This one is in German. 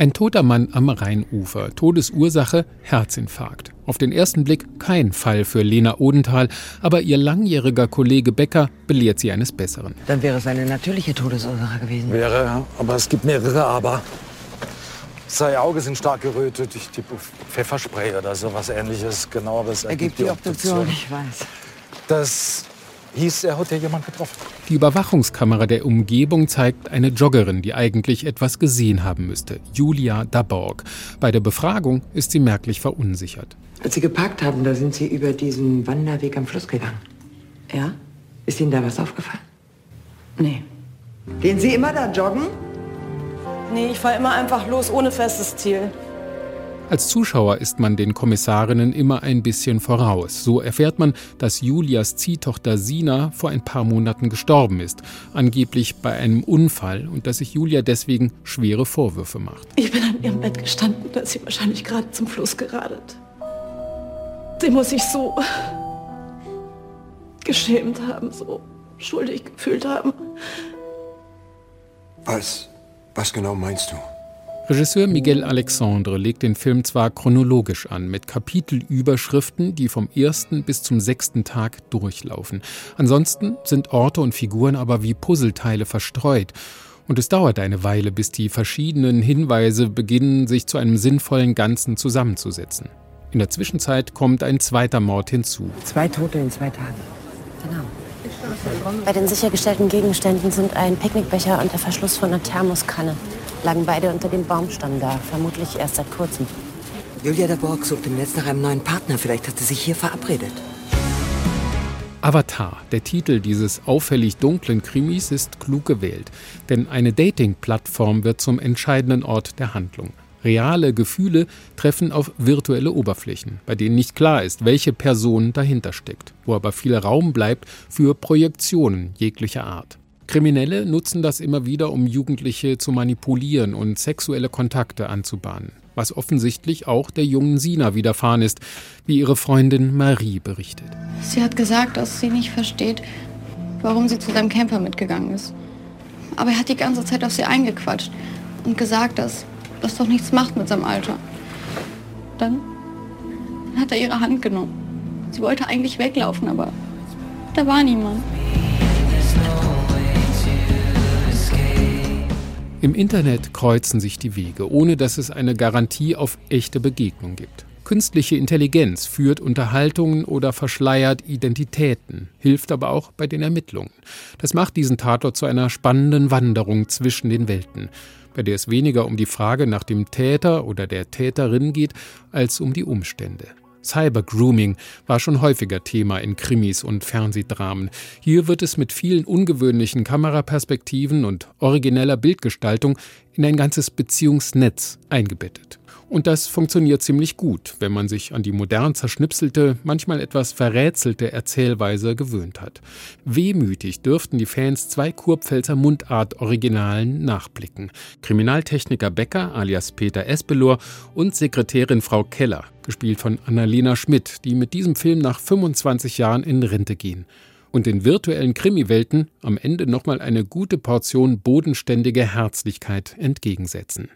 Ein toter Mann am Rheinufer. Todesursache Herzinfarkt. Auf den ersten Blick kein Fall für Lena Odenthal, aber ihr langjähriger Kollege Becker belehrt sie eines Besseren. Dann wäre es eine natürliche Todesursache gewesen. Wäre, ja. aber es gibt mehrere Aber. Seine Augen sind stark gerötet. Ich tippe Pfefferspray oder sowas ähnliches. Genaueres ergibt die Obduktion, ich weiß. Das hieß, er hat ja jemand getroffen. Die Überwachungskamera der Umgebung zeigt eine Joggerin, die eigentlich etwas gesehen haben müsste. Julia Daborg. Bei der Befragung ist sie merklich verunsichert. Als Sie geparkt haben, da sind Sie über diesen Wanderweg am Fluss gegangen. Ja? Ist Ihnen da was aufgefallen? Nee. Gehen Sie immer da joggen? Nee, ich fahre immer einfach los, ohne festes Ziel. Als Zuschauer ist man den Kommissarinnen immer ein bisschen voraus. So erfährt man, dass Julias Ziehtochter Sina vor ein paar Monaten gestorben ist, angeblich bei einem Unfall und dass sich Julia deswegen schwere Vorwürfe macht. Ich bin an ihrem Bett gestanden, da ist sie wahrscheinlich gerade zum Fluss geradet. Sie muss sich so geschämt haben, so schuldig gefühlt haben. Was, was genau meinst du? Regisseur Miguel Alexandre legt den Film zwar chronologisch an, mit Kapitelüberschriften, die vom ersten bis zum sechsten Tag durchlaufen. Ansonsten sind Orte und Figuren aber wie Puzzleteile verstreut. Und es dauert eine Weile, bis die verschiedenen Hinweise beginnen, sich zu einem sinnvollen Ganzen zusammenzusetzen. In der Zwischenzeit kommt ein zweiter Mord hinzu. Zwei Tote in zwei Tagen. Genau. Bei den sichergestellten Gegenständen sind ein Picknickbecher und der Verschluss von einer Thermoskanne lagen beide unter dem Baumstamm da, vermutlich erst seit kurzem. Julia de Borg sucht im Netz nach einem neuen Partner. Vielleicht hat sie sich hier verabredet. Avatar, der Titel dieses auffällig dunklen Krimis, ist klug gewählt. Denn eine Dating-Plattform wird zum entscheidenden Ort der Handlung. Reale Gefühle treffen auf virtuelle Oberflächen, bei denen nicht klar ist, welche Person dahinter steckt, wo aber viel Raum bleibt für Projektionen jeglicher Art. Kriminelle nutzen das immer wieder, um Jugendliche zu manipulieren und sexuelle Kontakte anzubahnen, was offensichtlich auch der jungen Sina widerfahren ist, wie ihre Freundin Marie berichtet. Sie hat gesagt, dass sie nicht versteht, warum sie zu seinem Camper mitgegangen ist. Aber er hat die ganze Zeit auf sie eingequatscht und gesagt, dass das doch nichts macht mit seinem Alter. Dann, dann hat er ihre Hand genommen. Sie wollte eigentlich weglaufen, aber da war niemand. Im Internet kreuzen sich die Wege, ohne dass es eine Garantie auf echte Begegnung gibt. Künstliche Intelligenz führt Unterhaltungen oder verschleiert Identitäten, hilft aber auch bei den Ermittlungen. Das macht diesen Tatort zu einer spannenden Wanderung zwischen den Welten, bei der es weniger um die Frage nach dem Täter oder der Täterin geht, als um die Umstände. Cybergrooming war schon häufiger Thema in Krimis und Fernsehdramen. Hier wird es mit vielen ungewöhnlichen Kameraperspektiven und origineller Bildgestaltung in ein ganzes Beziehungsnetz eingebettet. Und das funktioniert ziemlich gut, wenn man sich an die modern zerschnipselte, manchmal etwas verrätselte Erzählweise gewöhnt hat. Wehmütig dürften die Fans zwei Kurpfälzer Mundart-Originalen nachblicken. Kriminaltechniker Becker alias Peter Espelor und Sekretärin Frau Keller, gespielt von Annalena Schmidt, die mit diesem Film nach 25 Jahren in Rente gehen und den virtuellen Krimiwelten am Ende nochmal eine gute Portion bodenständige Herzlichkeit entgegensetzen.